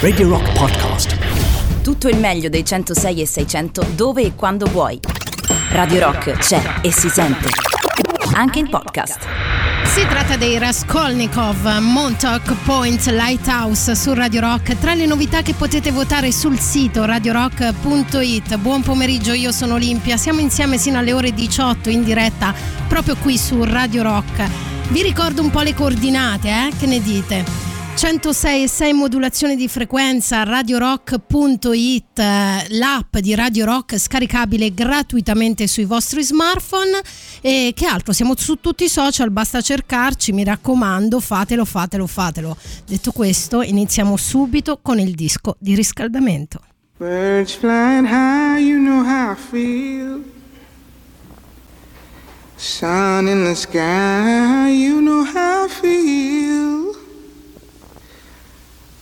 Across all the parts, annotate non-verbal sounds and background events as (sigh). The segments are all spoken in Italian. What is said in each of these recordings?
Radio Rock Podcast. Tutto il meglio dei 106 e 600 dove e quando vuoi. Radio Rock c'è e si sente. Anche in podcast. Si tratta dei Raskolnikov Montauk Point Lighthouse su Radio Rock. Tra le novità che potete votare sul sito radiorock.it. Buon pomeriggio, io sono Olimpia. Siamo insieme sino alle ore 18 in diretta proprio qui su Radio Rock. Vi ricordo un po' le coordinate, eh? Che ne dite? 106 e 6 modulazione di frequenza radiorock.it l'app di Radio Rock scaricabile gratuitamente sui vostri smartphone e che altro siamo su tutti i social basta cercarci mi raccomando fatelo fatelo fatelo detto questo iniziamo subito con il disco di riscaldamento Birds flying high, you know how I feel. Sun in the sky, you know how I feel.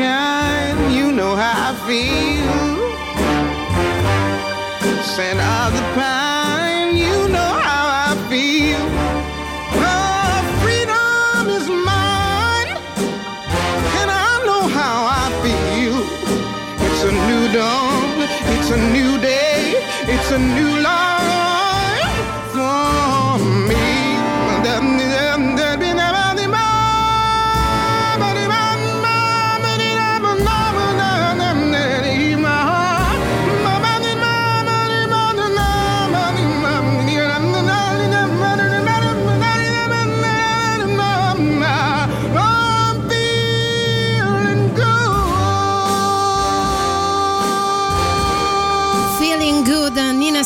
when you shine, you know how I feel. Scent of the pine,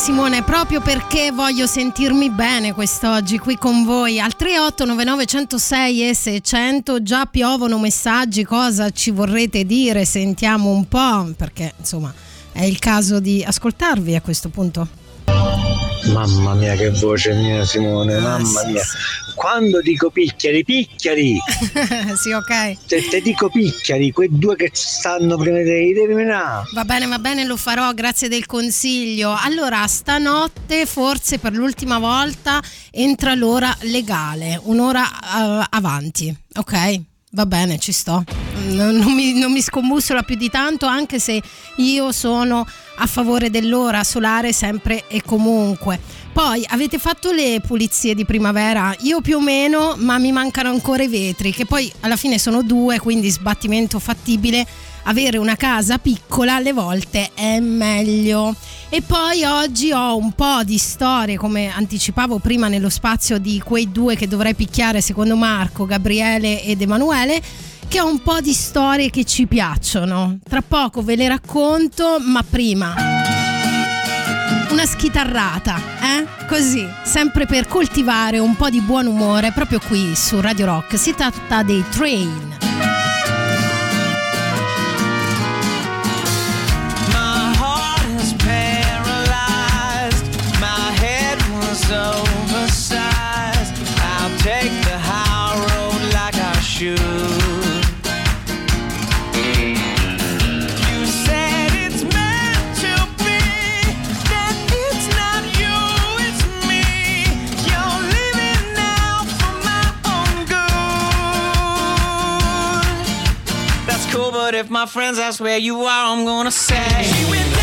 Simone proprio perché voglio sentirmi bene quest'oggi qui con voi al 3899 106 e 600 già piovono messaggi cosa ci vorrete dire? Sentiamo un po' perché insomma è il caso di ascoltarvi a questo punto Mamma mia che voce Nina Simone, mamma sì, mia. Quando dico picchiari, picchiari, (laughs) sì ok te, te dico picchiari, quei due che stanno prima di devi menare. Va bene, va bene, lo farò, grazie del consiglio. Allora, stanotte, forse per l'ultima volta, entra l'ora legale, un'ora eh, avanti, ok? Va bene, ci sto. Non, non mi, non mi scombussola più di tanto, anche se io sono a favore dell'ora solare sempre e comunque. Poi avete fatto le pulizie di primavera? Io più o meno, ma mi mancano ancora i vetri, che poi alla fine sono due, quindi sbattimento fattibile avere una casa piccola alle volte è meglio. E poi oggi ho un po' di storie, come anticipavo prima nello spazio di quei due che dovrei picchiare secondo Marco, Gabriele ed Emanuele, che ho un po' di storie che ci piacciono. Tra poco ve le racconto, ma prima una schitarrata, eh? Così, sempre per coltivare un po' di buon umore proprio qui su Radio Rock. Si tratta dei Train. If my friends ask where you are, I'm gonna say.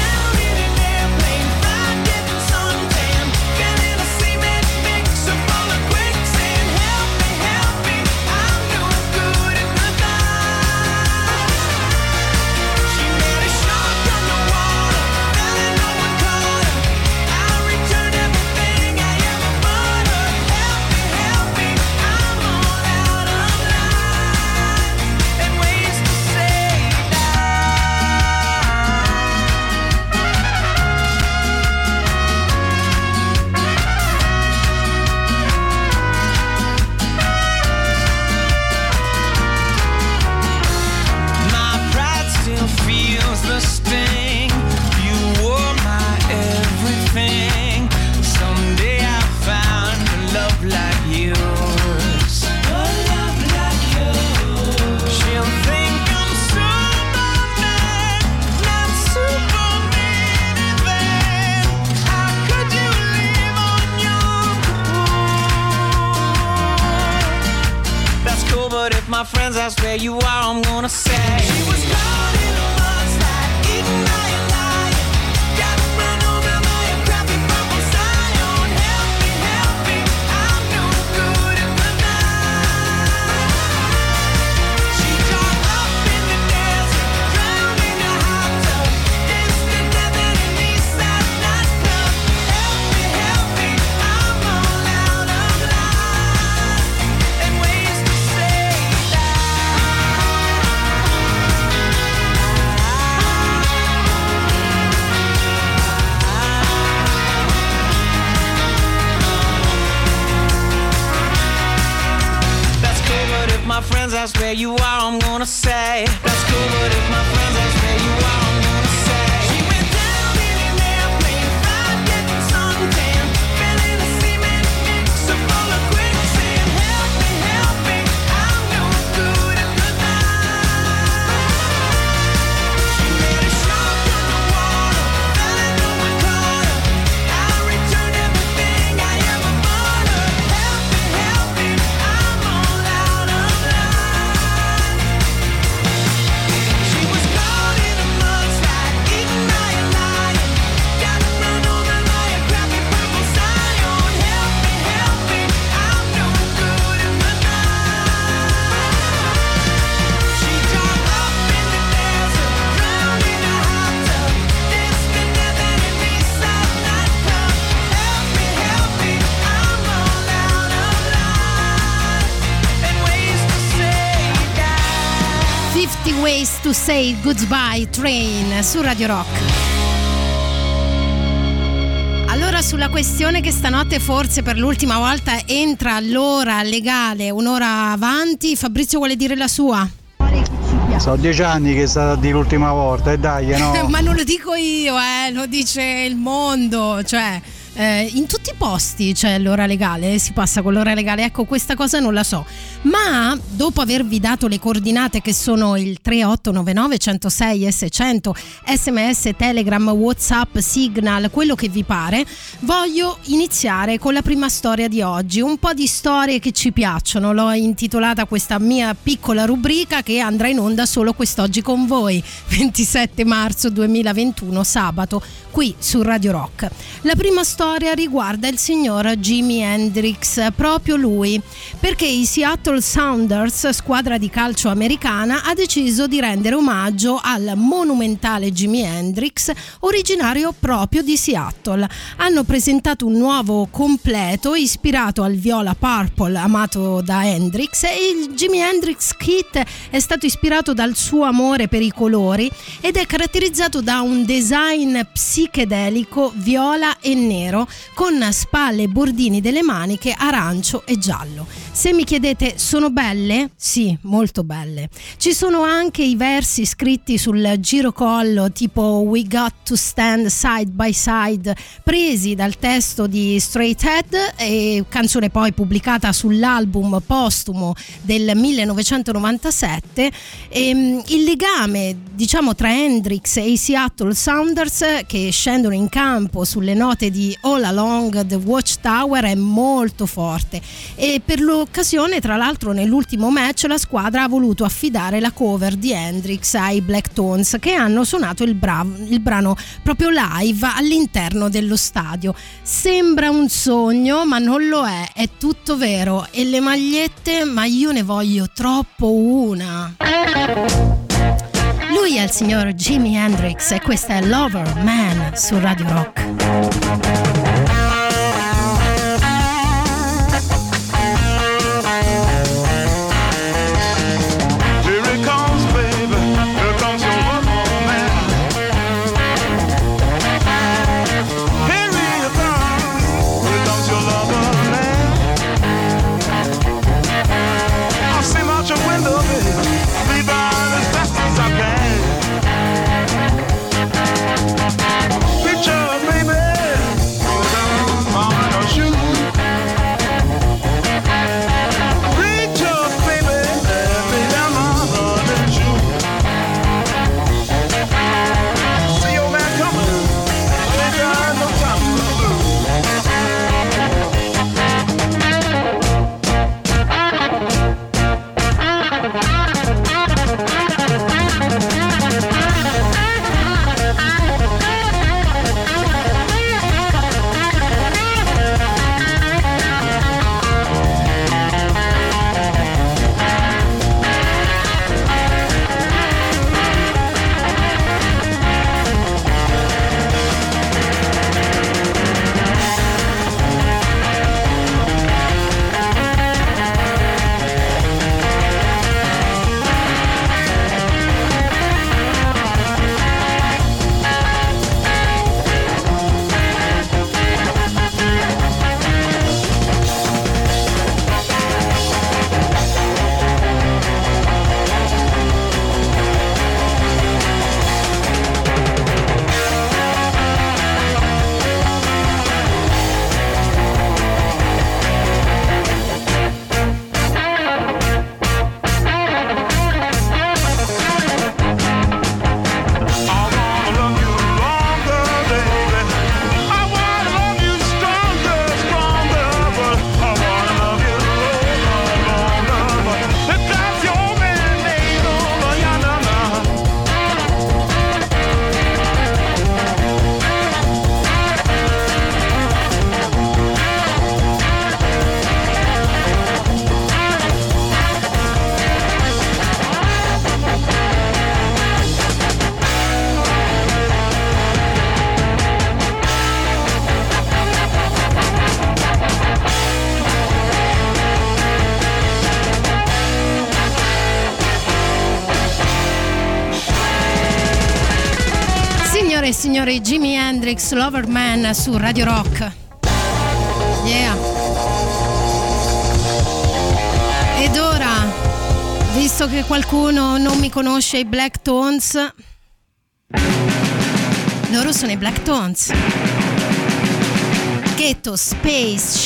Say Goodbye Train su Radio Rock. Allora sulla questione che stanotte forse per l'ultima volta entra l'ora legale un'ora avanti, Fabrizio vuole dire la sua. Sono dieci anni che è stata di l'ultima volta e dai, no? (laughs) Ma non lo dico io, eh, lo dice il mondo, cioè eh, in tutti i posti c'è l'ora legale, si passa con l'ora legale, ecco questa cosa non la so, ma dopo avervi dato le coordinate che sono il 3899 106 S100, sms, telegram, whatsapp, signal, quello che vi pare, voglio iniziare con la prima storia di oggi, un po' di storie che ci piacciono, l'ho intitolata questa mia piccola rubrica che andrà in onda solo quest'oggi con voi, (laughs) 27 marzo 2021, sabato, qui su Radio Rock. La prima storia riguarda il signor Jimi Hendrix, proprio lui, perché i Seattle Sounders, squadra di calcio americana, ha deciso di rendere omaggio al monumentale Jimi Hendrix, originario proprio di Seattle. Hanno presentato un nuovo completo ispirato al viola purple amato da Hendrix e il Jimi Hendrix kit è stato ispirato dal suo amore per i colori ed è caratterizzato da un design psichedelico viola e nero con spalle e bordini delle maniche arancio e giallo. Se mi chiedete sono belle? Sì, molto belle. Ci sono anche i versi scritti sul girocollo tipo We Got to Stand Side by Side presi dal testo di Straight Head canzone poi pubblicata sull'album postumo del 1997 e, mm, il legame diciamo tra Hendrix e i Seattle Sounders che scendono in campo sulle note di All Along the Watchtower è molto forte e per, lo- occasione, tra l'altro, nell'ultimo match la squadra ha voluto affidare la cover di Hendrix ai Black Tones che hanno suonato il, bra- il brano proprio live all'interno dello stadio. Sembra un sogno, ma non lo è, è tutto vero. E le magliette, ma io ne voglio troppo una. Lui è il signor Jimi Hendrix e questa è Lover Man su Radio Rock. Jimi Hendrix, Lover Man su Radio Rock. Yeah. Ed ora, visto che qualcuno non mi conosce i Black Tones, loro sono i Black Tones. Ghetto Space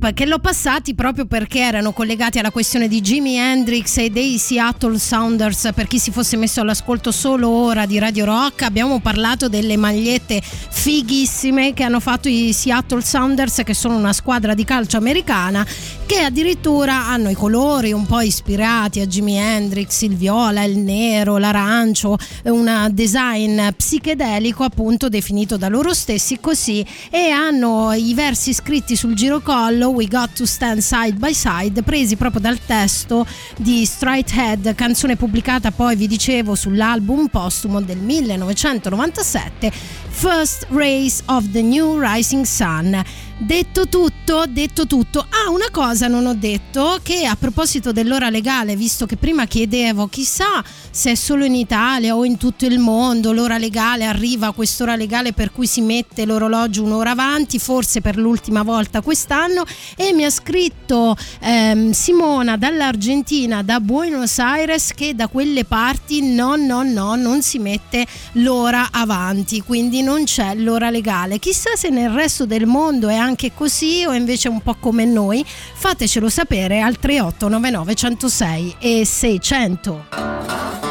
Spaceship che l'ho passati proprio perché erano collegati alla questione di Jimi Hendrix e dei Seattle Sounders. Per chi si fosse messo all'ascolto solo ora di Radio Rock, abbiamo parlato delle magliette fighissime che hanno fatto i Seattle Sounders, che sono una squadra di calcio americana che addirittura hanno i colori un po' ispirati a Jimi Hendrix, il viola, il nero, l'arancio, un design psichedelico appunto definito da loro stessi così e hanno i versi scritti sul girocollo We Got to Stand Side by Side presi proprio dal testo di Straight Head, canzone pubblicata poi vi dicevo sull'album postumo del 1997 First Race of the New Rising Sun. Detto tutto, detto tutto. Ah, una cosa non ho detto che a proposito dell'ora legale, visto che prima chiedevo chissà se è solo in Italia o in tutto il mondo l'ora legale arriva quest'ora legale per cui si mette l'orologio un'ora avanti, forse per l'ultima volta quest'anno e mi ha scritto ehm, Simona dall'Argentina, da Buenos Aires che da quelle parti no, no, no, non si mette l'ora avanti, quindi non c'è l'ora legale. Chissà se nel resto del mondo è anche così o invece un po' come noi. Fatecelo sapere al 3899 106 e 600.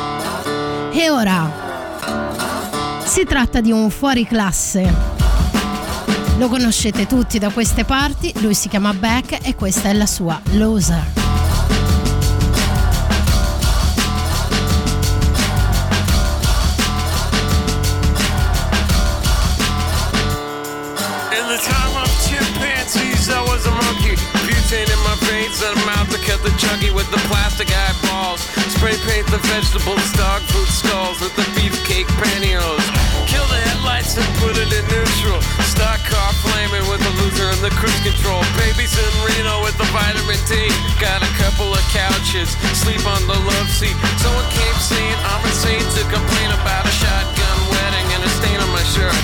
E ora si tratta di un fuoriclasse. Lo conoscete tutti da queste parti, lui si chiama Beck e questa è la sua Loser. In my veins and a mouth to cut the chunky with the plastic eyeballs. Spray paint the vegetables, dog food skulls with the beefcake pantyhose. Kill the headlights and put it in neutral. Stock car flaming with the loser and the cruise control. Babies in Reno with the vitamin D. Got a couple of couches, sleep on the love seat. Someone came saying I'm insane to complain about a shotgun wedding and a stain on my shirt.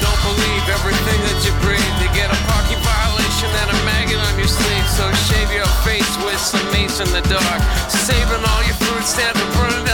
Don't believe everything that you breathe. You get a parking violation and a maggot on your sleeve. So shave your face with some mace in the dark instead of running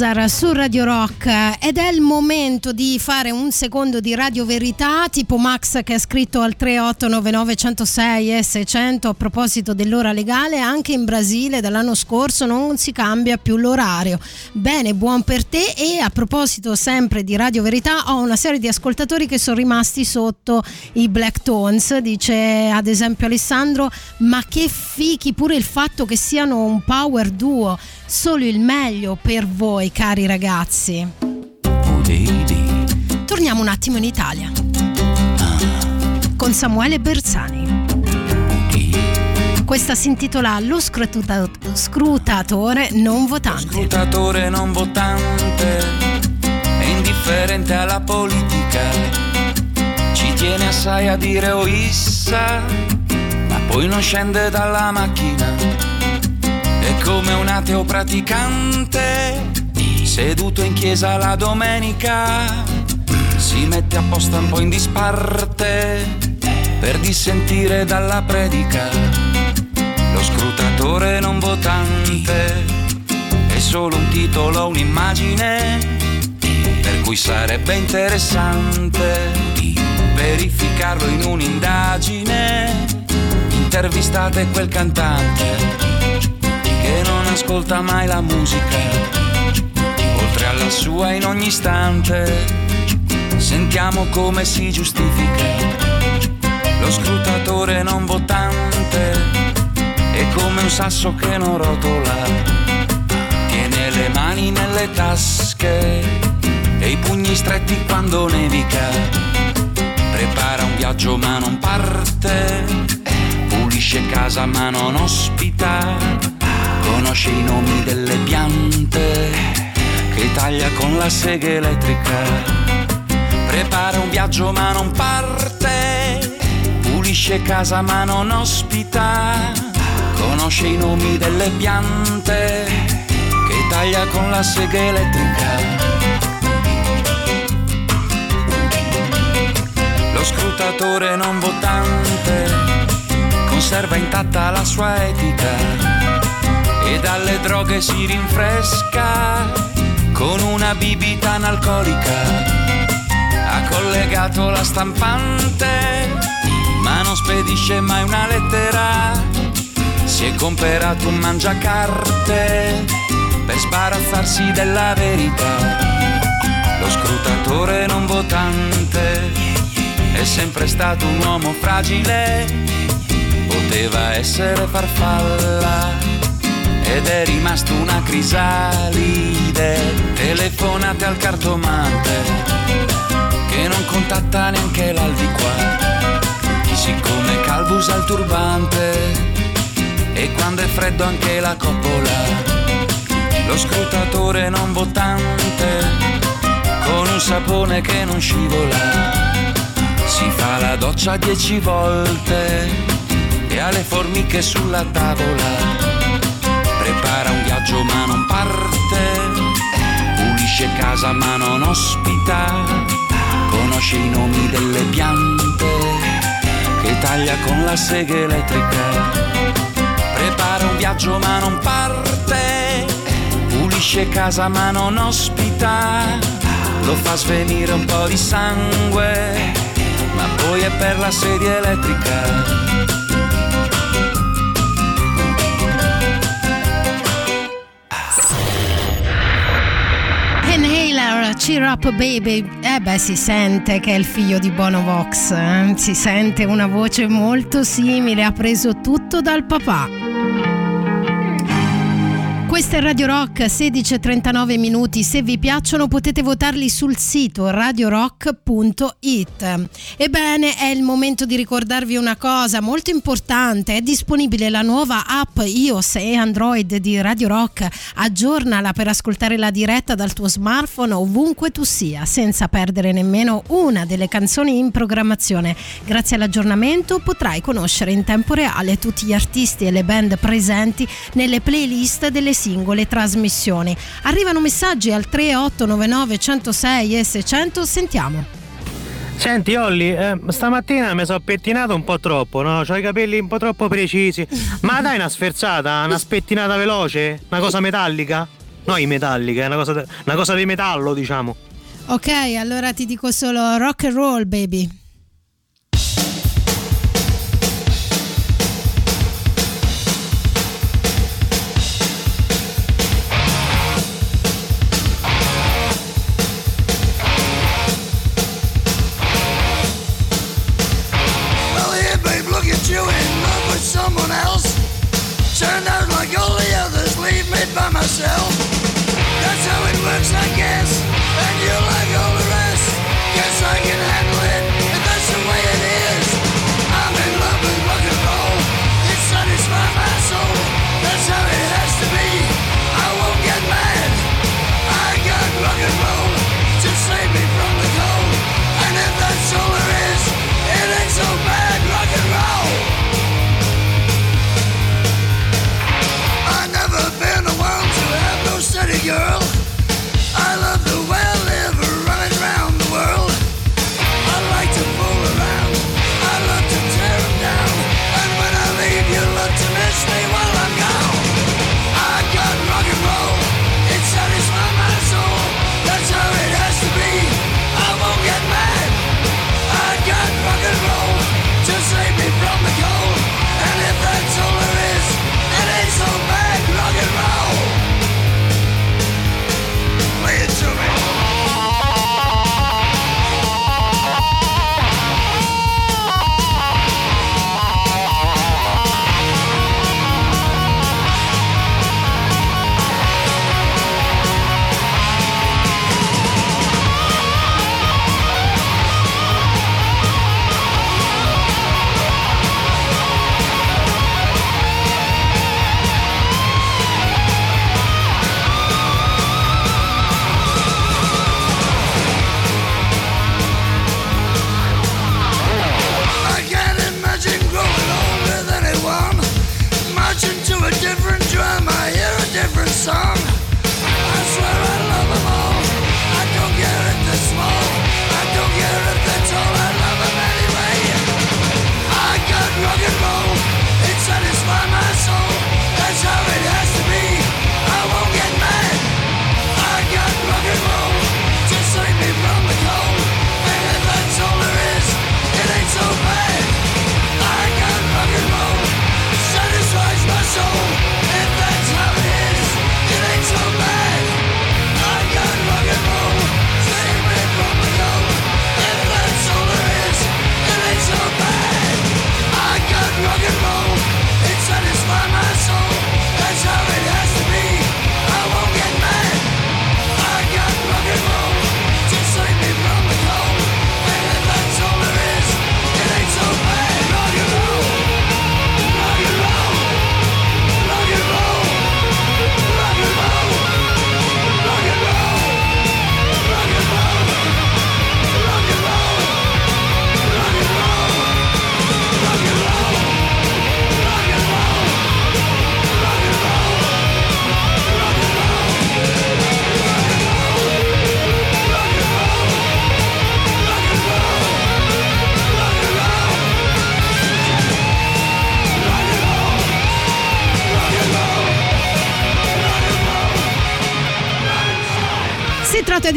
Loser su Radio Rock. Ed è il momento di fare un secondo di Radio Verità tipo Max che ha scritto al 3899 106 e 600 a proposito dell'ora legale anche in Brasile dall'anno scorso non si cambia più l'orario. Bene buon per te e a proposito sempre di Radio Verità ho una serie di ascoltatori che sono rimasti sotto i Black Tones dice ad esempio Alessandro ma che fichi pure il fatto che siano un power duo solo il meglio per voi cari ragazzi. Torniamo un attimo in Italia. Con Samuele Bersani. Questa si intitola Lo scruta- scrutatore non votante. Scrutatore non votante è indifferente alla politica. Ci tiene assai a dire o issa ma poi non scende dalla macchina come un ateo praticante seduto in chiesa la domenica si mette apposta un po' in disparte per dissentire dalla predica lo scrutatore non votante è solo un titolo, un'immagine, per cui sarebbe interessante verificarlo in un'indagine. Intervistate quel cantante che non ascolta mai la musica, oltre alla sua in ogni istante. Sentiamo come si giustifica lo scrutatore non votante è come un sasso che non rotola, tiene le mani nelle tasche e i pugni stretti quando nevica, prepara un viaggio ma non parte, pulisce casa ma non ospita, conosce i nomi delle piante che taglia con la sega elettrica, prepara un viaggio ma non parte, pulisce casa ma non ospita. Conosce i nomi delle piante che taglia con la sega elettrica. Lo scrutatore non votante conserva intatta la sua etica e dalle droghe si rinfresca con una bibita analcolica. Ha collegato la stampante ma non spedisce mai una lettera si è comperato un mangiacarte per sbarazzarsi della verità. Lo scrutatore non votante è sempre stato un uomo fragile, poteva essere farfalla ed è rimasto una crisalide. Telefonate al cartomante che non contatta neanche l'aldiqua. Siccome Calvo usa il turbante e quando è freddo anche la coppola. Lo scrutatore non votante, con un sapone che non scivola, si fa la doccia dieci volte e ha le formiche sulla tavola. Prepara un viaggio ma non parte, pulisce casa ma non ospita, conosce i nomi delle piante che taglia con la sega elettrica. Prepara un viaggio ma non parte, pulisce casa ma non ospita, lo fa svenire un po' di sangue, ma poi è per la sedia elettrica. Cheer up baby. Eh beh, si sente che è il figlio di Bono Vox. eh? Si sente una voce molto simile, ha preso tutto dal papà. Questa è Radio Rock, 16.39 minuti. Se vi piacciono potete votarli sul sito radiorock.it. Ebbene, è il momento di ricordarvi una cosa molto importante. È disponibile la nuova app iOS e Android di Radio Rock. Aggiornala per ascoltare la diretta dal tuo smartphone ovunque tu sia, senza perdere nemmeno una delle canzoni in programmazione. Grazie all'aggiornamento potrai conoscere in tempo reale tutti gli artisti e le band presenti nelle playlist delle singole trasmissioni. Arrivano messaggi al 3899 106 S 100, sentiamo. Senti Olli, eh, stamattina mi sono pettinato un po' troppo, no? Ho i capelli un po' troppo precisi. Ma dai una sferzata, una spettinata veloce, una cosa metallica? No, i metallica, è una cosa, una cosa di metallo, diciamo. Ok, allora ti dico solo rock and roll, baby.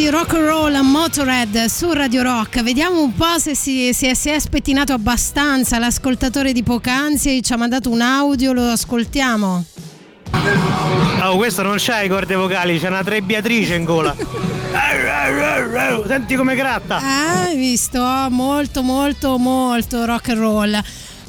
di rock and roll a Motorhead su Radio Rock. Vediamo un po' se si, se si, è spettinato abbastanza l'ascoltatore di Pocanzi. Ci ha mandato un audio, lo ascoltiamo. Oh, questo non c'ha i corde vocali, c'è una trebbiatrice in gola. Senti come gratta. Ah, hai visto? Molto, molto, molto rock and roll.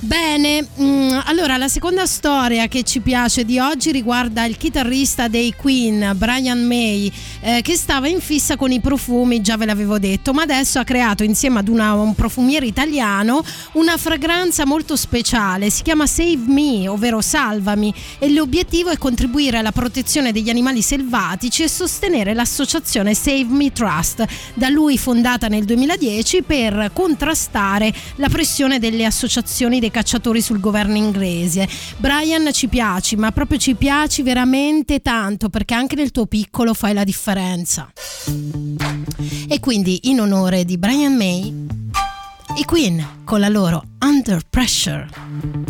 Bene, mm, allora la seconda storia che ci piace di oggi riguarda il chitarrista dei Queen, Brian May, eh, che stava in fissa con i profumi, già ve l'avevo detto, ma adesso ha creato insieme ad una, un profumiere italiano una fragranza molto speciale, si chiama Save Me, ovvero Salvami, e l'obiettivo è contribuire alla protezione degli animali selvatici e sostenere l'associazione Save Me Trust, da lui fondata nel 2010 per contrastare la pressione delle associazioni dei cacciatori sul governo inglese. Brian ci piaci, ma proprio ci piaci veramente tanto perché anche nel tuo piccolo fai la differenza. E quindi in onore di Brian May, i Queen con la loro Under Pressure.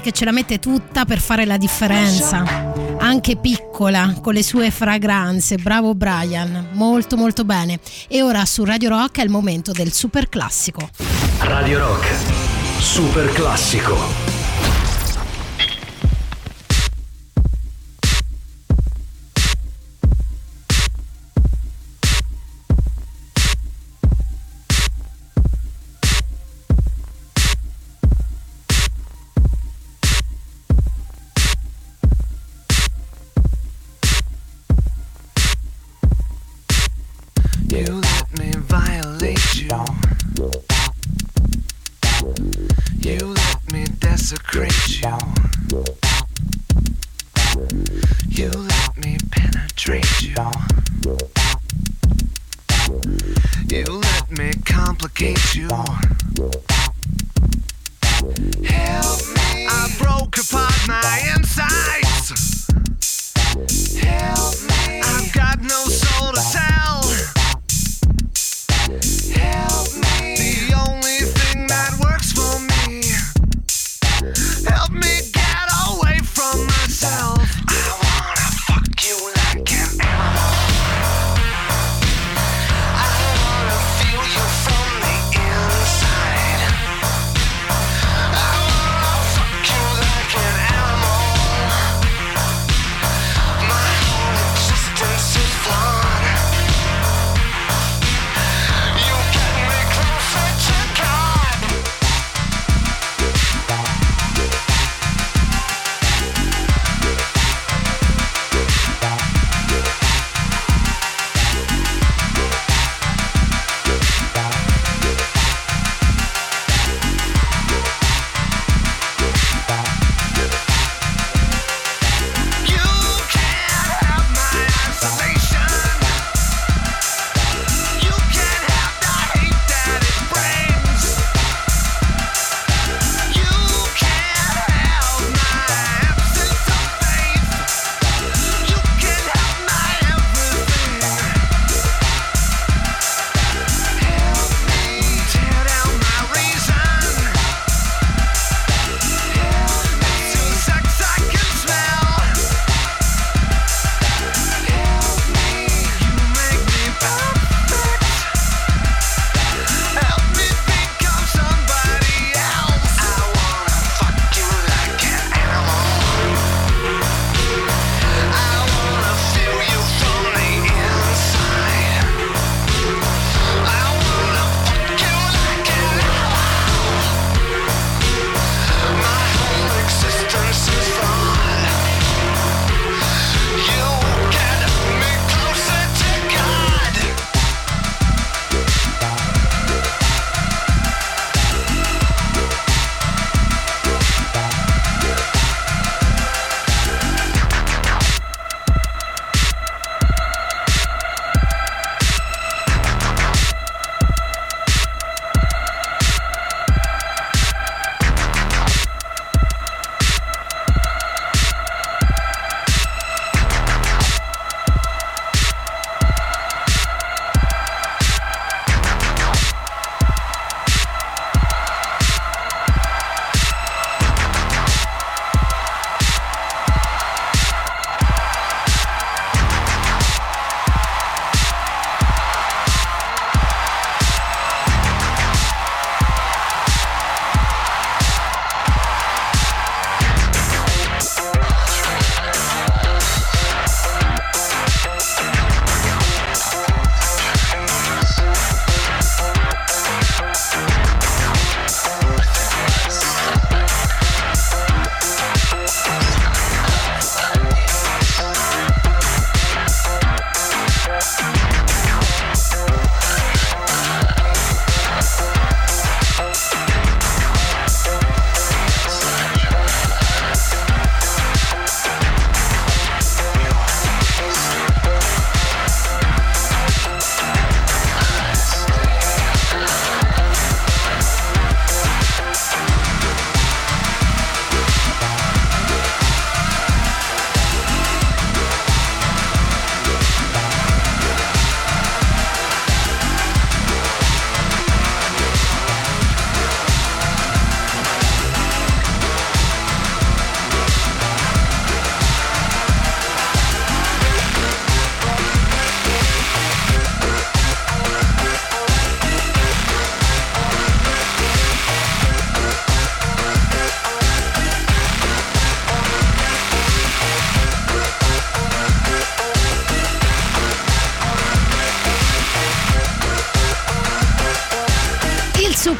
che ce la mette tutta per fare la differenza, anche piccola, con le sue fragranze. Bravo Brian, molto molto bene. E ora su Radio Rock è il momento del super classico. Radio Rock, super classico. gate you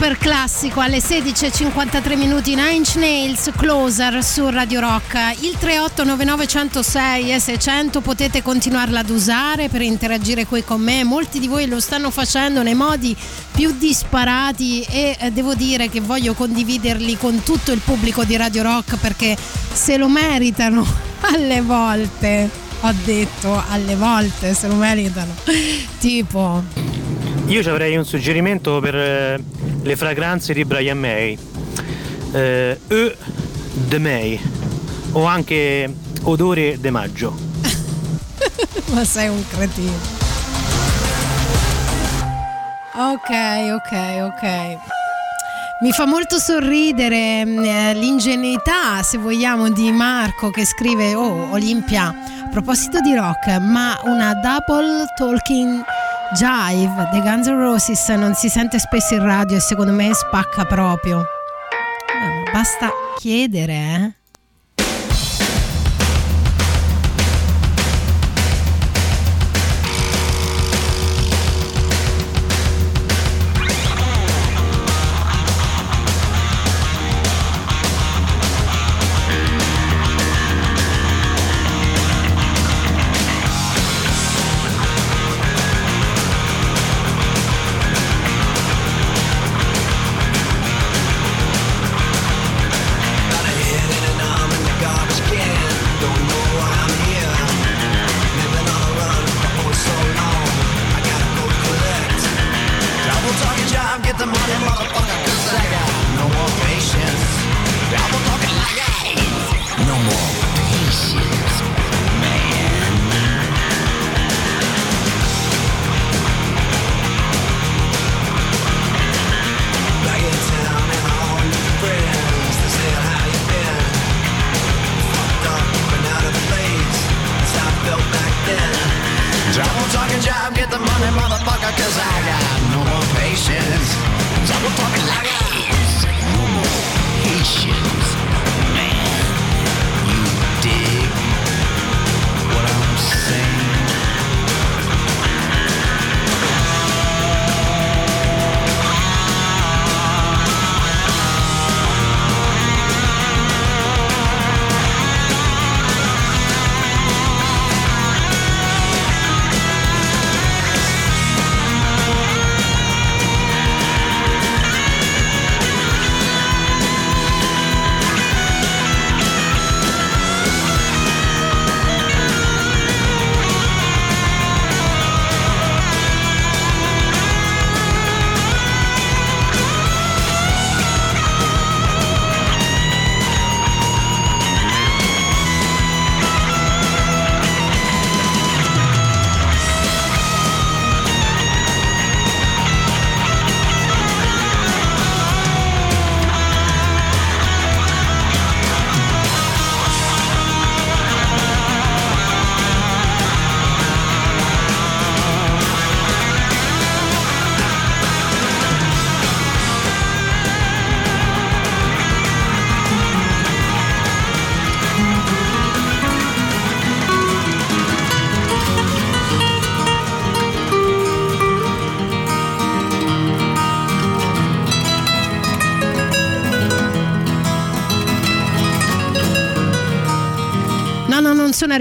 super classico alle 16.53 minuti 9 Inch Nails Closer su Radio Rock. Il 3899106 e 600 potete continuarla ad usare per interagire qui con me. Molti di voi lo stanno facendo nei modi più disparati e eh, devo dire che voglio condividerli con tutto il pubblico di Radio Rock perché se lo meritano (laughs) alle volte ho detto alle volte se lo meritano. Tipo Io ci avrei un suggerimento per eh, le fragranze di Brian May. Eh, e de May o anche odore de maggio. (laughs) Ma sei un cretino. Ok, ok, ok. Mi fa molto sorridere mm, eh, l'ingenuità, se vogliamo, di Marco che scrive: Oh, Olimpia, a proposito di rock, ma una double talking jive dei Guns N' Roses non si sente spesso in radio e secondo me spacca proprio. Eh, basta chiedere, eh.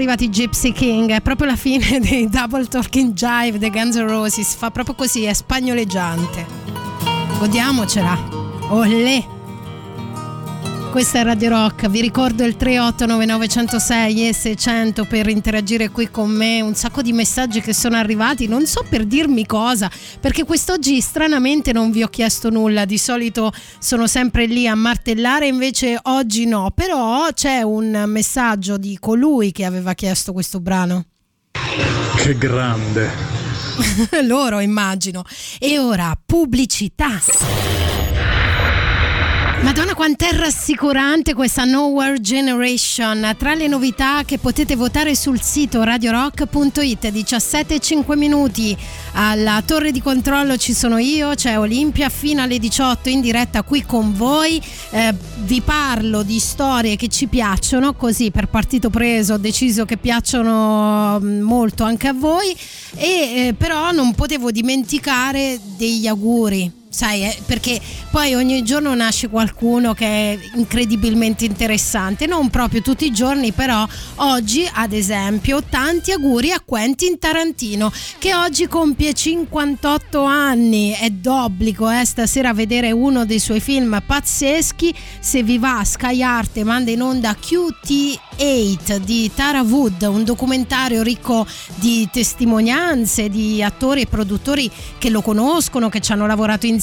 Arrivati i Gypsy King, è proprio la fine (laughs) dei Double Talking Jive dei Guns N' Roses, fa proprio così, è spagnoleggiante. Godiamocela. Olè. Questa è Radio Rock, vi ricordo il 3899106 e 600 per interagire qui con me, un sacco di messaggi che sono arrivati, non so per dirmi cosa, perché quest'oggi stranamente non vi ho chiesto nulla, di solito sono sempre lì a martellare, invece oggi no, però c'è un messaggio di colui che aveva chiesto questo brano. Che grande. (laughs) Loro immagino. E ora pubblicità. Madonna quant'è rassicurante questa Nowhere Generation. Tra le novità che potete votare sul sito radiorock.it 17 e 5 minuti alla torre di controllo ci sono io, c'è Olimpia fino alle 18 in diretta qui con voi. Eh, vi parlo di storie che ci piacciono, così per partito preso ho deciso che piacciono mm, molto anche a voi e eh, però non potevo dimenticare degli auguri sai, eh, perché poi ogni giorno nasce qualcuno che è incredibilmente interessante, non proprio tutti i giorni, però oggi, ad esempio, tanti auguri a Quentin Tarantino che oggi compie 58 anni, è d'obbligo eh, stasera vedere uno dei suoi film pazzeschi, se vi va Sky Art manda in onda QT8 di Tara Wood, un documentario ricco di testimonianze di attori e produttori che lo conoscono, che ci hanno lavorato insieme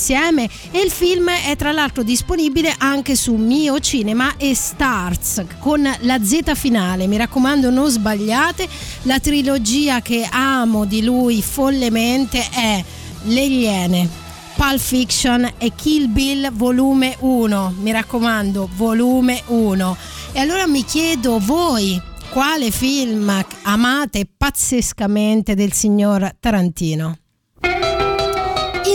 e il film è tra l'altro disponibile anche su Mio Cinema e Starz con la Z finale. Mi raccomando non sbagliate, la trilogia che amo di lui follemente è Le Iene. Pulp Fiction e Kill Bill volume 1, mi raccomando, volume 1. E allora mi chiedo voi quale film amate pazzescamente del signor Tarantino?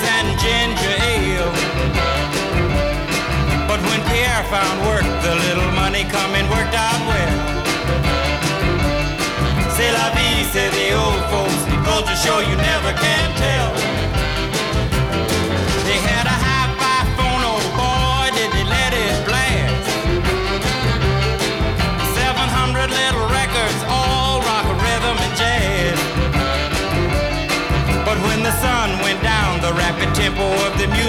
dinners and ginger ale. But when Pierre found work, the little money coming worked out well. C'est la vie, say the old folks. Goes to show you never can tell.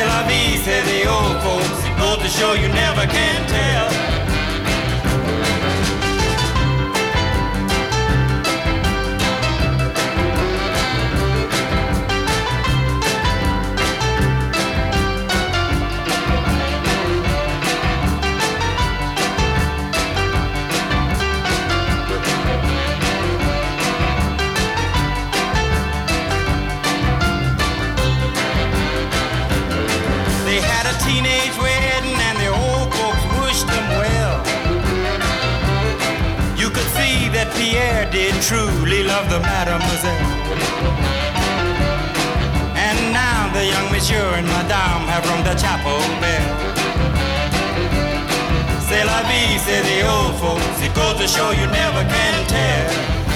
C'est la vie, say the old folks. Goes to show you never can tell. Teenage wedding and the old folks wished them well. You could see that Pierre did truly love the mademoiselle. And now the young monsieur and madame have rung the chapel bell. C'est la vie, say the old folks. It goes to show you never can tell.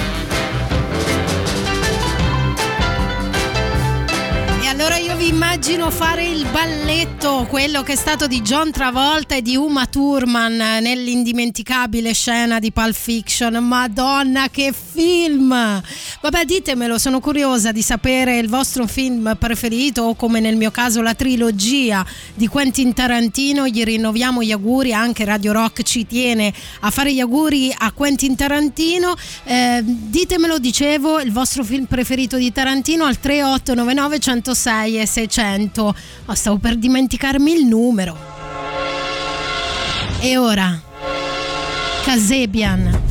E allora io vi immagino fare il balletto, quello che è stato di John Travolta e di Uma Thurman nell'indimenticabile scena di Pulp Fiction. Madonna, che film! Vabbè, ditemelo, sono curiosa di sapere il vostro film preferito o come nel mio caso la trilogia di Quentin Tarantino. Gli rinnoviamo gli auguri, anche Radio Rock ci tiene a fare gli auguri a Quentin Tarantino. Eh, ditemelo, dicevo, il vostro film preferito di Tarantino al 3899 106 e 600. Oh, stavo per dimenticarmi il numero. E ora, Casebian.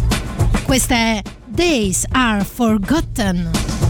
Questa è Days Are Forgotten.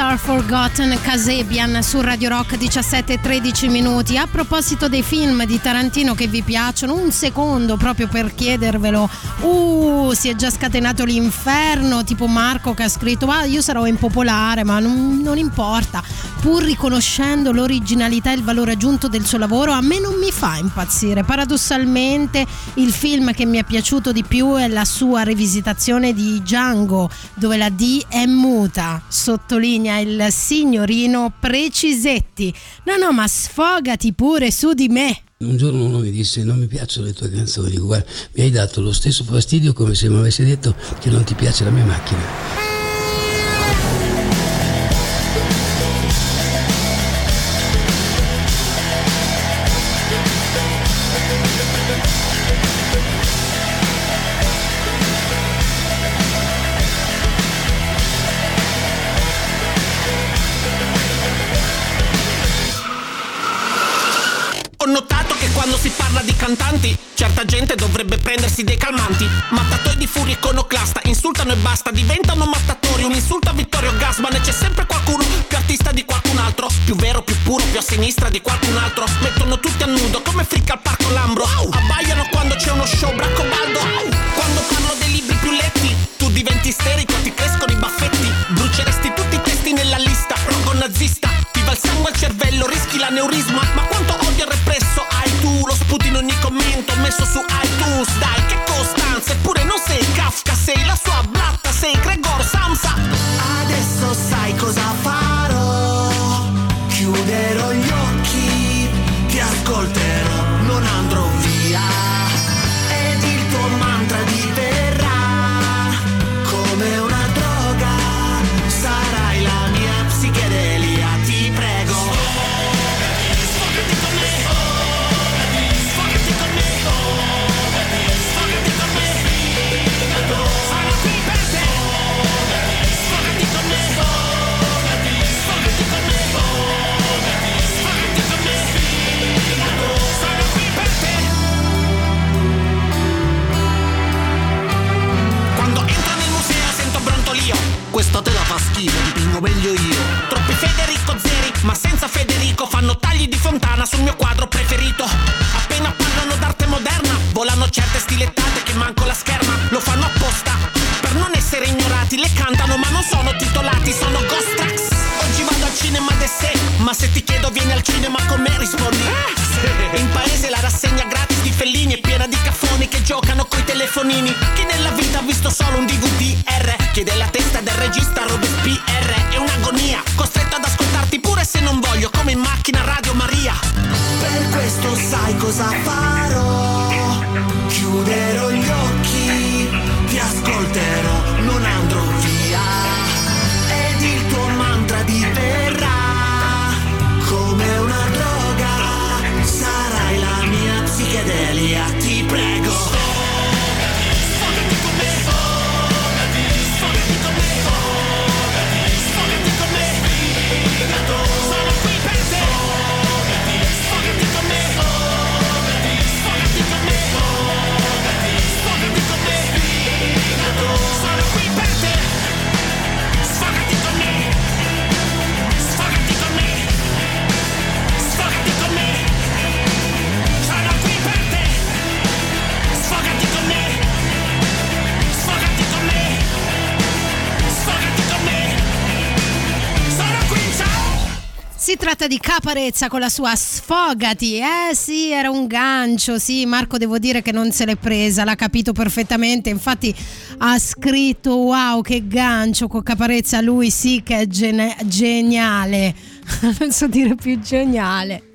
Are Forgotten Casebian su Radio Rock 17 e 13 minuti. A proposito dei film di Tarantino che vi piacciono, un secondo proprio per chiedervelo. Uh, si è già scatenato l'inferno, tipo Marco che ha scritto "Ma io sarò impopolare, ma non, non importa". Pur riconoscendo l'originalità e il valore aggiunto del suo lavoro, a me non mi fa impazzire. Paradossalmente, il film che mi è piaciuto di più è la sua rivisitazione di Django, dove la D è muta, sottolinea il signorino Precisetti. No, no, ma sfogati pure su di me. Un giorno uno mi disse non mi piacciono le tue canzoni, guarda mi hai dato lo stesso fastidio come se mi avessi detto che non ti piace la mia macchina. Si parla di cantanti, certa gente dovrebbe prendersi dei calmanti. Mattatoi di furia iconoclasta, insultano e basta, diventano mattatori. Un insulto a Vittorio Gassman e c'è sempre qualcuno più artista di qualcun altro. Più vero, più puro, più a sinistra di qualcun altro. Mettono tutti a nudo come fricca al parco Lambro. Abbaiano quando c'è uno show, braccobaldo. Quando parlo dei libri più letti, tu diventi isterico, ti crescono i baffetti. Bruceresti tutti i testi nella lista, rogo nazista. Ti va il sangue al cervello, rischi l'aneurisma. Ma quanto odio represso sputi in ogni commento messo su iTunes. Dai, che costanza, eppure non sei Kafka, sei la sua blatta, sei Gregor Samsa. Sul mio quadro preferito. Appena parlano d'arte moderna Volano certe stilettate che manco la scherma Lo fanno apposta. Per non essere ignorati Le cantano ma non sono titolati Sono ghost tracks. Oggi vado al cinema de sé Ma se ti chiedo vieni al cinema con me rispondi. In paese la rassegna gratis di Fellini È piena di caffoni che giocano coi telefonini. Chi nella vita ha visto solo un DVD-R Chiede la testa del regista Robespierre sai cosa Si tratta di Caparezza con la sua Sfogati. Eh sì, era un gancio. Sì, Marco devo dire che non se l'è presa, l'ha capito perfettamente. Infatti ha scritto wow, che gancio con Caparezza. Lui sì che è gene- geniale. (laughs) non so dire più geniale.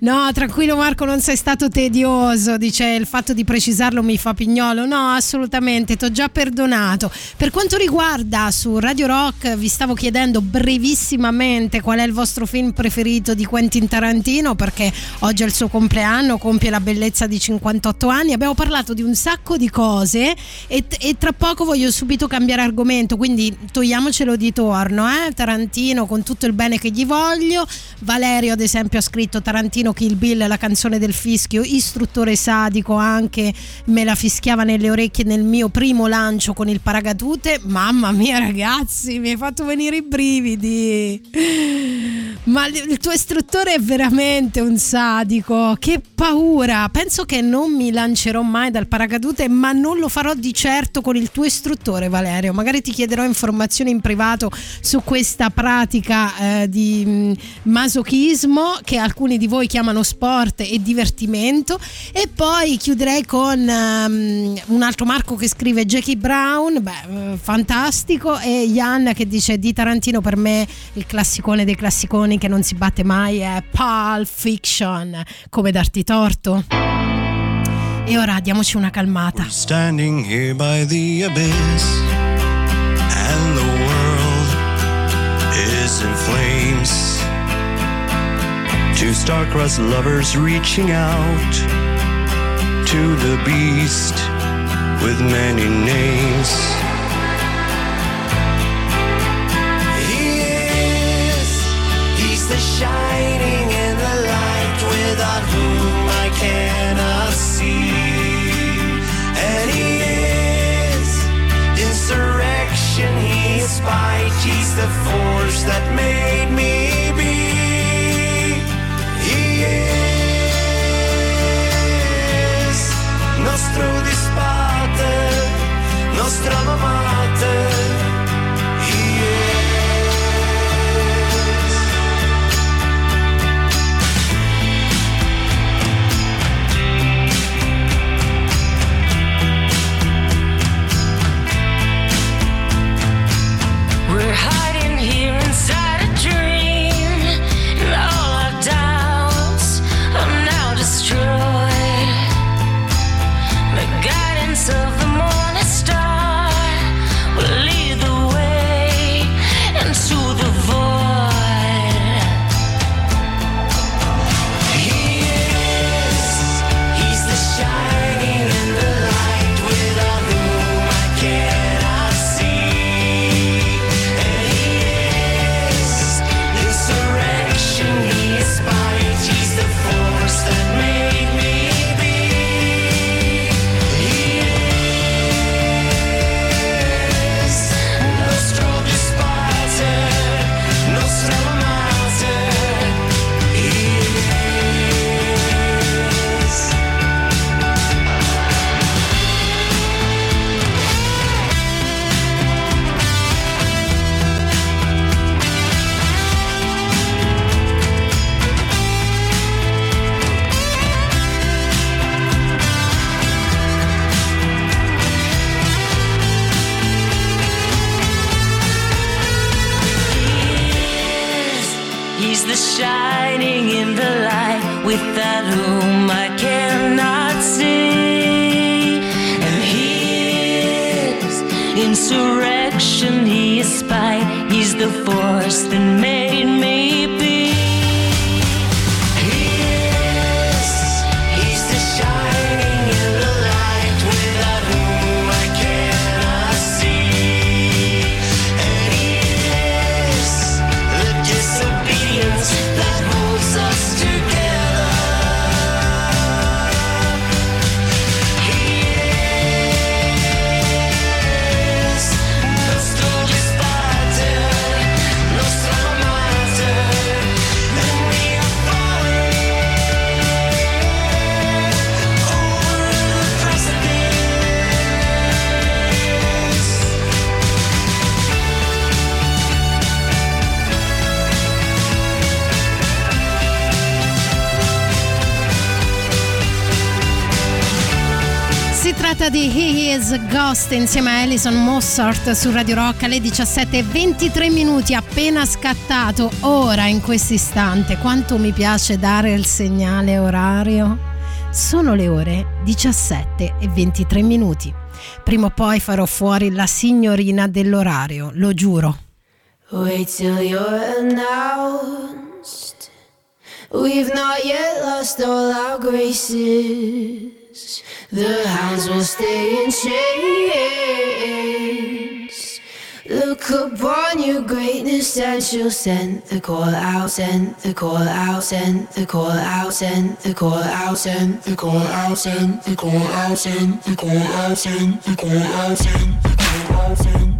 No, tranquillo Marco, non sei stato tedioso, dice il fatto di precisarlo mi fa pignolo. No, assolutamente, ti ho già perdonato. Per quanto riguarda su Radio Rock, vi stavo chiedendo brevissimamente qual è il vostro film preferito di Quentin Tarantino, perché oggi è il suo compleanno, compie la bellezza di 58 anni. Abbiamo parlato di un sacco di cose e, e tra poco voglio subito cambiare argomento, quindi togliamocelo di torno. Eh? Tarantino con tutto il bene che gli voglio. Valerio, ad esempio, ha scritto Tarantino Kill Bill, la canzone del fischio, istruttore sadico, anche me la fischiava nelle orecchie nel mio primo lancio con il paracadute. Mamma mia, ragazzi, mi hai fatto venire i brividi. Ma il tuo istruttore è veramente un sadico, che paura. Penso che non mi lancerò mai dal paracadute, ma non lo farò di certo con il tuo istruttore, Valerio. Magari ti chiederò informazioni in privato su questa pratica eh, di mh, masochismo che alcuni di voi chiamano sport e divertimento. E poi chiuderei con ehm, un altro Marco che scrive Jackie Brown, beh, eh, fantastico, e Ian che dice di Tarantino per me il classicone dei classiconi che non si batte mai è Pulp Fiction, come darti torto. E ora diamoci una calmata. Standing here by the abyss, and the world is in flames. Two star-crossed lovers reaching out to the beast with many names. He is, he's the shining in the light without whom I cannot see. And he is insurrection, he is spite, he's the force that made Ghost insieme a Alison Mossart su Radio Rock alle 17.23 minuti appena scattato ora in questo istante. Quanto mi piace dare il segnale orario? Sono le ore 17.23 minuti. Prima o poi farò fuori la signorina dell'orario, lo giuro. Wait till you're announced. We've not yet lost all our graces. The hounds will stay in chains. Look upon your greatness and she'll send the call out, send the call out, send the call out, send the call out, send the call out, send the call out, send the call out, send the call out, send the call out, send the call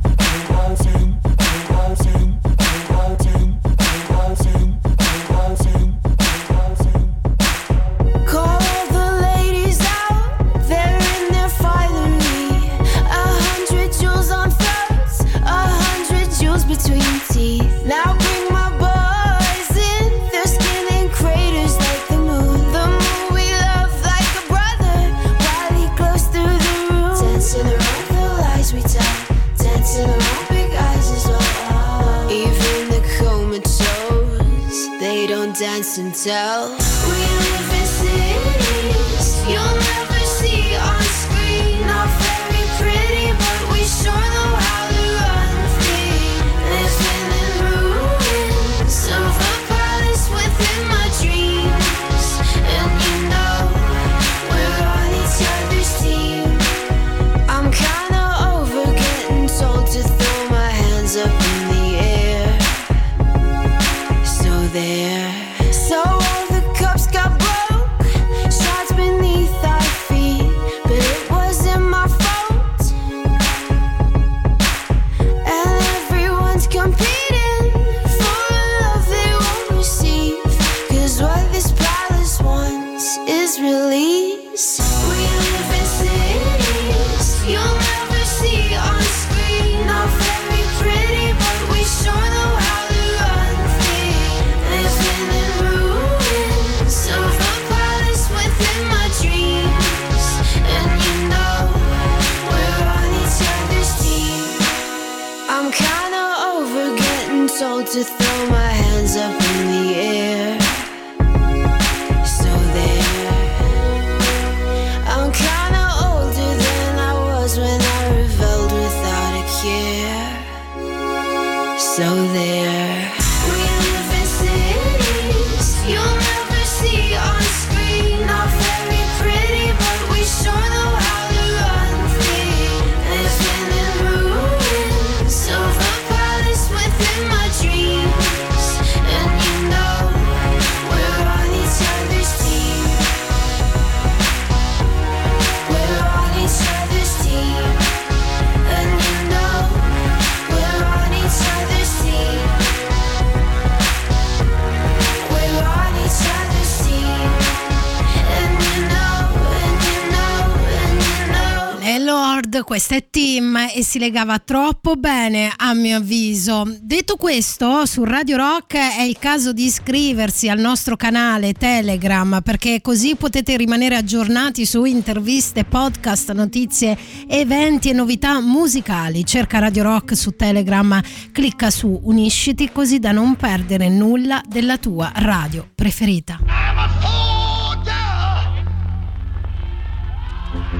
si legava troppo bene a mio avviso. Detto questo, su Radio Rock è il caso di iscriversi al nostro canale Telegram perché così potete rimanere aggiornati su interviste, podcast, notizie, eventi e novità musicali. Cerca Radio Rock su Telegram, clicca su Unisciti così da non perdere nulla della tua radio preferita. Been traveling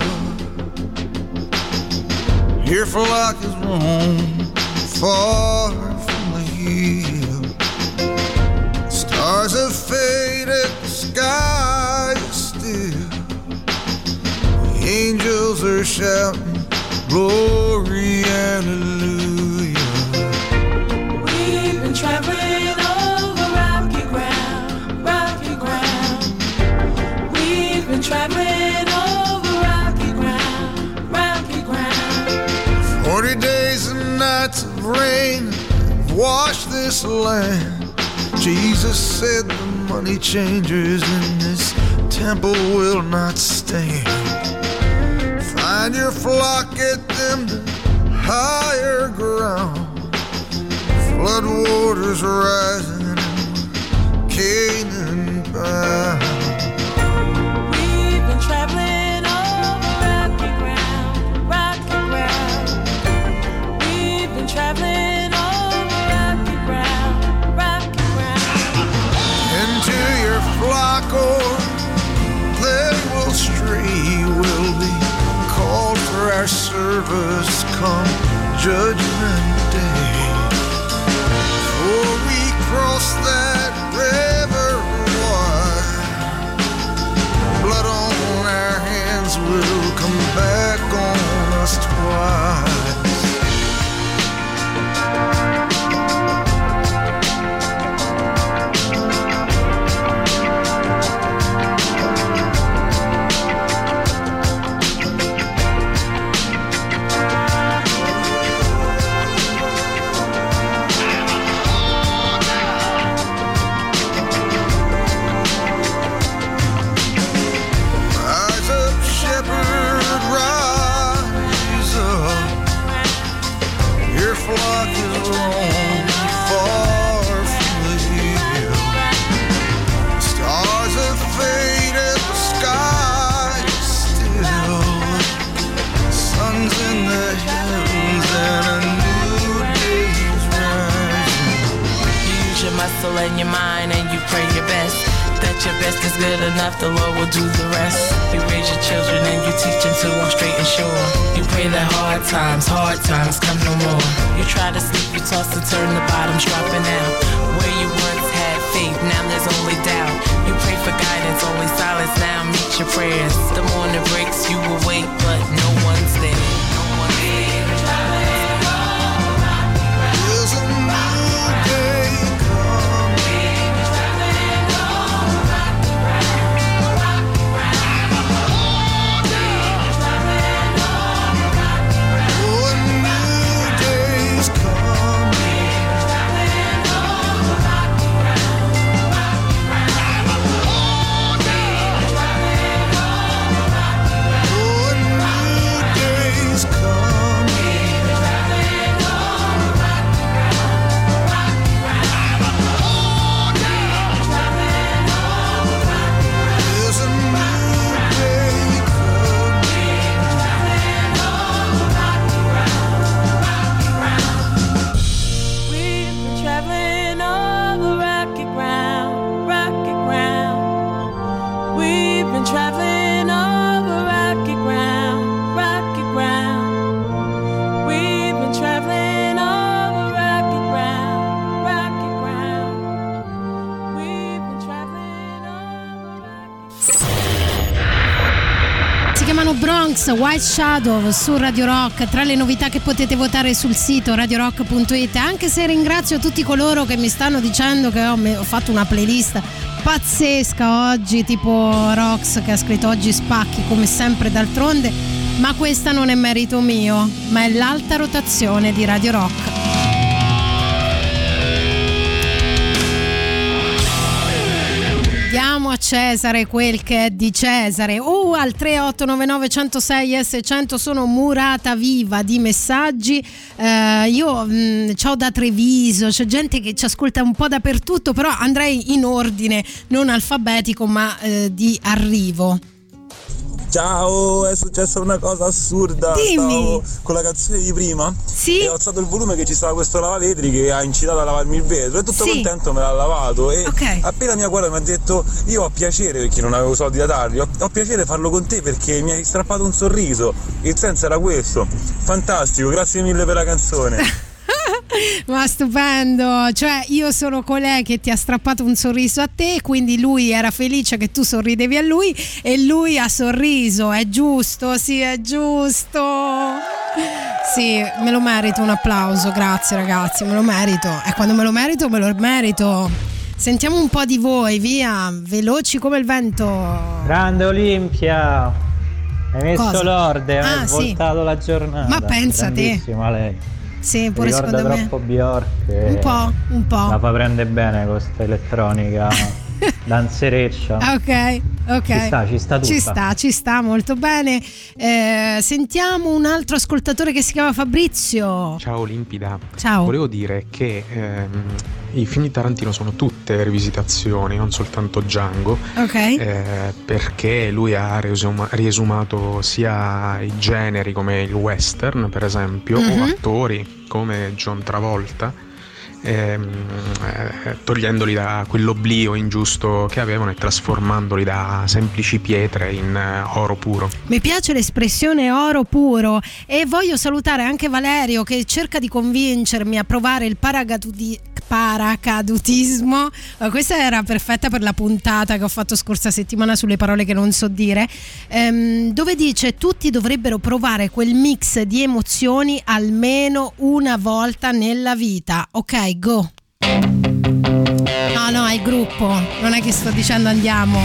For like his roam, far from the hill. Stars have faded, the sky is still. Angels are shouting, glory, and hallelujah. Wash this land. Jesus said the money changers in this temple will not stand. Find your flock, get them to higher ground. Flood waters rising, Canaan bound. We've been traveling rocky ground, rocky ground. We've been traveling our service come judgment day. For we cross that river wide. Blood on our hands will come back on us twice your best is good enough, the Lord will do the rest. You raise your children and you teach them to walk straight and sure. You pray that hard times, hard times come no more. You try to sleep, you toss and turn, the bottom's dropping out. Where you once had faith, now there's only doubt. You pray for guidance, only silence now meet your prayers. The morning breaks, you wait, but no one's there. White Shadow su Radio Rock, tra le novità che potete votare sul sito radiorock.it, anche se ringrazio tutti coloro che mi stanno dicendo che ho, ho fatto una playlist pazzesca oggi, tipo Rox che ha scritto oggi spacchi come sempre d'altronde, ma questa non è merito mio, ma è l'alta rotazione di Radio Rock. Cesare quel che è di Cesare. Uh, al 3899 106 S100 sono murata viva di messaggi. Eh, io mh, ciao da Treviso, c'è gente che ci ascolta un po' dappertutto, però andrei in ordine, non alfabetico, ma eh, di arrivo. Ciao, è successa una cosa assurda. Dimmi. Stavo con la canzone di prima Sì? e ho alzato il volume che ci stava questo lavavetri che ha incitato a lavarmi il vetro e tutto Sì. contento me l'ha lavato e Ok. appena mia guarda mi ha detto io ho piacere perché non avevo soldi da dargli, ho, ho piacere farlo con te perché mi hai strappato un sorriso. Il senso era questo. Fantastico, grazie mille per la canzone. (laughs) Ma stupendo, cioè io sono colei che ti ha strappato un sorriso a te, quindi lui era felice che tu sorridevi a lui e lui ha sorriso, è giusto, sì, è giusto. Sì, me lo merito un applauso, grazie ragazzi, me lo merito. E quando me lo merito, me lo merito. Sentiamo un po' di voi, via, veloci come il vento. Grande Olimpia! Hai messo Cosa? l'orde, Ah, hai sì. voltato la giornata. Ma pensa te. Lei. Sì, pure Ricorda secondo me. troppo Bjork. Un po', un po'. La fa prendere bene questa elettronica (laughs) danzereccia. Ok, ok. Ci sta, ci sta tutta. Ci sta, ci sta molto bene. Eh, sentiamo un altro ascoltatore che si chiama Fabrizio. Ciao Limpida. Ciao. Volevo dire che ehm, i film di Tarantino sono tutte rivisitazioni, non soltanto Django. Ok. eh, perché lui ha riesuma- riesumato sia i generi come il western, per esempio, Mhm. o attori come John Travolta. Ehm, eh, togliendoli da quell'oblio ingiusto che avevano e trasformandoli da semplici pietre in eh, oro puro. Mi piace l'espressione oro puro e voglio salutare anche Valerio che cerca di convincermi a provare il paragatuti- paracadutismo. Eh, Questa era perfetta per la puntata che ho fatto scorsa settimana sulle parole che non so dire, ehm, dove dice tutti dovrebbero provare quel mix di emozioni almeno una volta nella vita. Ok, go. No, no, è il gruppo, non è che sto dicendo andiamo.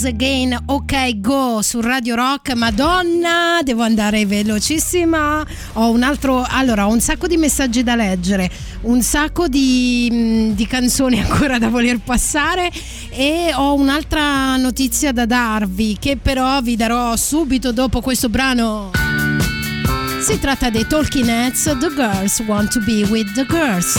Goes Again Ok Go su Radio Rock. Madonna devo andare velocissima. Ho un altro allora ho un sacco di messaggi da leggere un sacco di, mh, di canzoni (laughs) ancora da voler passare e ho un'altra notizia da darvi che però vi darò subito dopo questo brano. Si tratta dei Talking Heads The Girls Want to Be With The Girls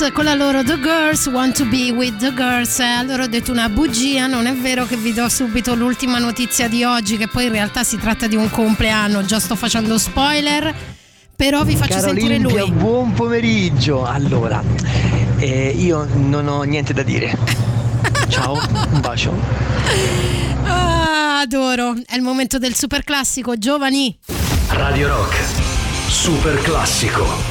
Con la loro The Girls Want to Be with the Girls. Eh, allora ho detto una bugia, non è vero che vi do subito l'ultima notizia di oggi, che poi in realtà si tratta di un compleanno, già sto facendo spoiler, però vi faccio Caro sentire Limpia, lui. Buon pomeriggio. Allora, eh, io non ho niente da dire. (laughs) Ciao, un bacio. Ah, adoro, è il momento del super classico, giovani. Radio Rock, super classico.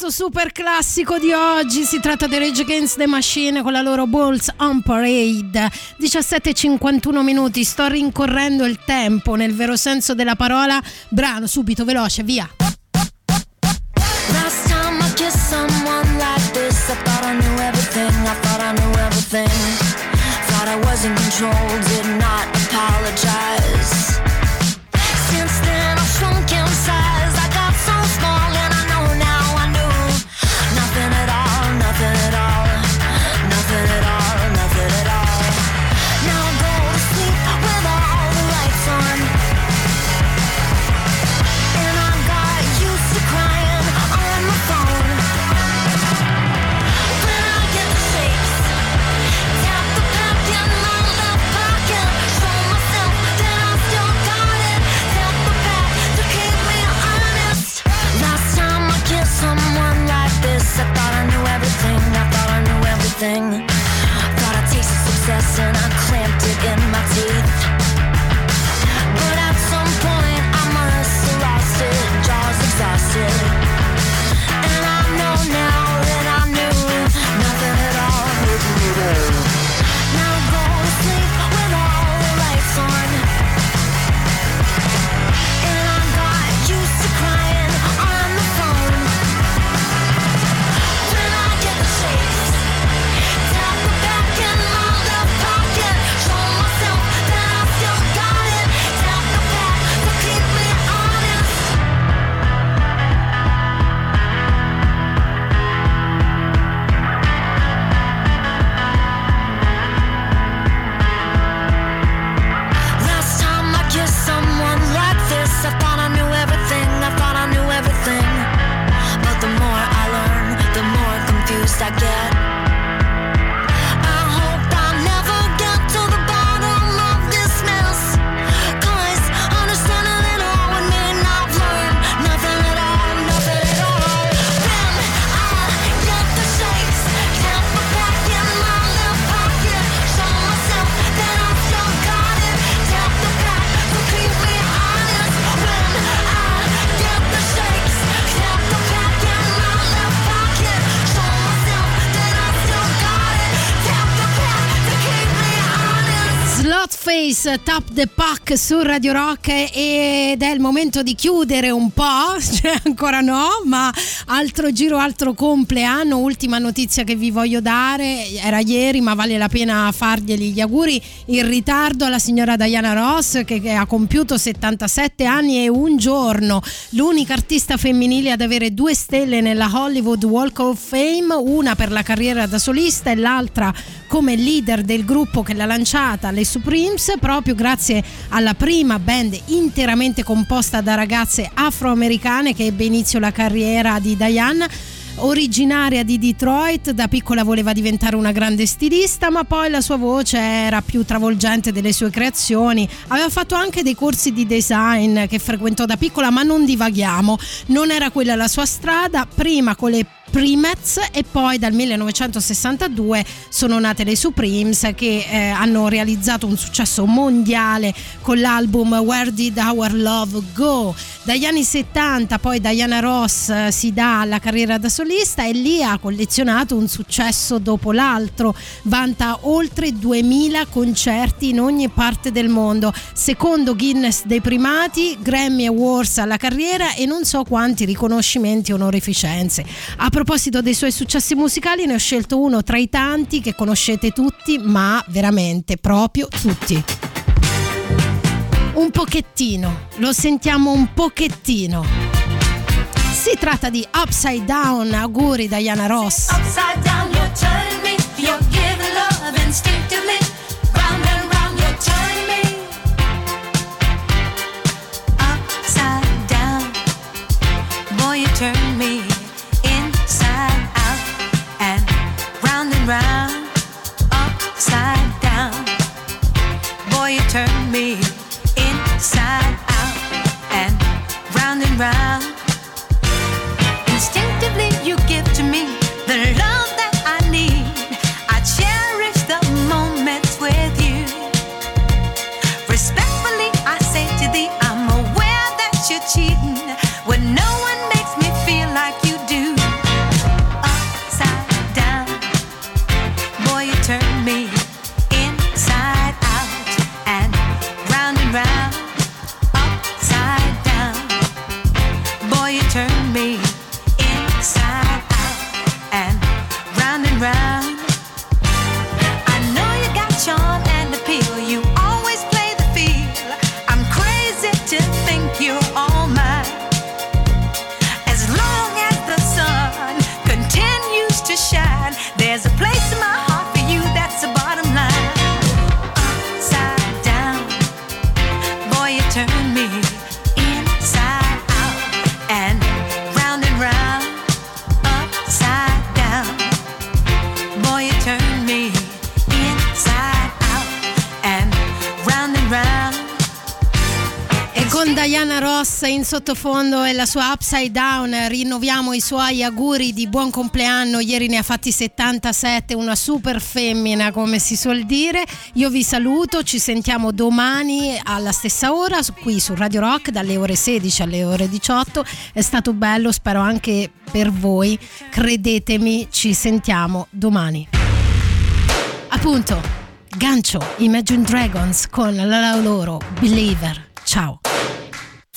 questo super classico di oggi. Si tratta di Rage Against the Machine con la loro Balls on Parade. 17.51 minuti. Sto rincorrendo il tempo nel vero senso della parola. Brano subito veloce via. Last time I kissed someone like this I thought I knew everything I thought I knew everything. Thought I was in control did not apologize. Everything. Slotface Tap the Pack su Radio Rock ed è il momento di chiudere un po', (laughs) cioè ancora no, ma altro giro, altro compleanno, ultima notizia che vi voglio dare, era ieri ma vale la pena farglieli gli auguri in ritardo alla signora Diana Ross che, che ha compiuto 77 anni e un giorno, l'unica artista femminile ad avere due stelle nella Hollywood Walk of Fame, una per la carriera da solista e l'altra come leader del gruppo che l'ha lanciata, le Supremes, proprio grazie alla prima band interamente composta da ragazze afroamericane che ebbe inizio la carriera di Diane. Originaria di Detroit, da piccola voleva diventare una grande stilista, ma poi la sua voce era più travolgente delle sue creazioni. Aveva fatto anche dei corsi di design che frequentò da piccola, ma non divaghiamo. Non era quella la sua strada, prima con le Primates e poi dal 1962 sono nate le Supremes che eh, hanno realizzato un successo mondiale con l'album Where Did Our Love Go? Dagli anni 70 poi Diana Ross eh, si dà alla carriera da solista e lì ha collezionato un successo dopo l'altro, vanta oltre 2000 concerti in ogni parte del mondo, secondo Guinness dei primati, Grammy Awards alla carriera e non so quanti riconoscimenti e onorificenze. A proposito dei suoi successi musicali ne ho scelto uno tra i tanti che conoscete tutti, ma veramente proprio tutti. Un pochettino, lo sentiamo un pochettino. Si tratta di Upside Down, auguri Diana Ross. Upside down, you're turning me. Ross in sottofondo e la sua Upside Down. Rinnoviamo i suoi auguri di buon compleanno. Ieri ne ha fatti 77, una super femmina, come si suol dire. Io vi saluto, ci sentiamo domani alla stessa ora qui su Radio Rock dalle ore 16 alle ore 18. È stato bello, spero anche per voi. Credetemi, ci sentiamo domani. Appunto, gancio Imagine Dragons con la loro Believer. Ciao.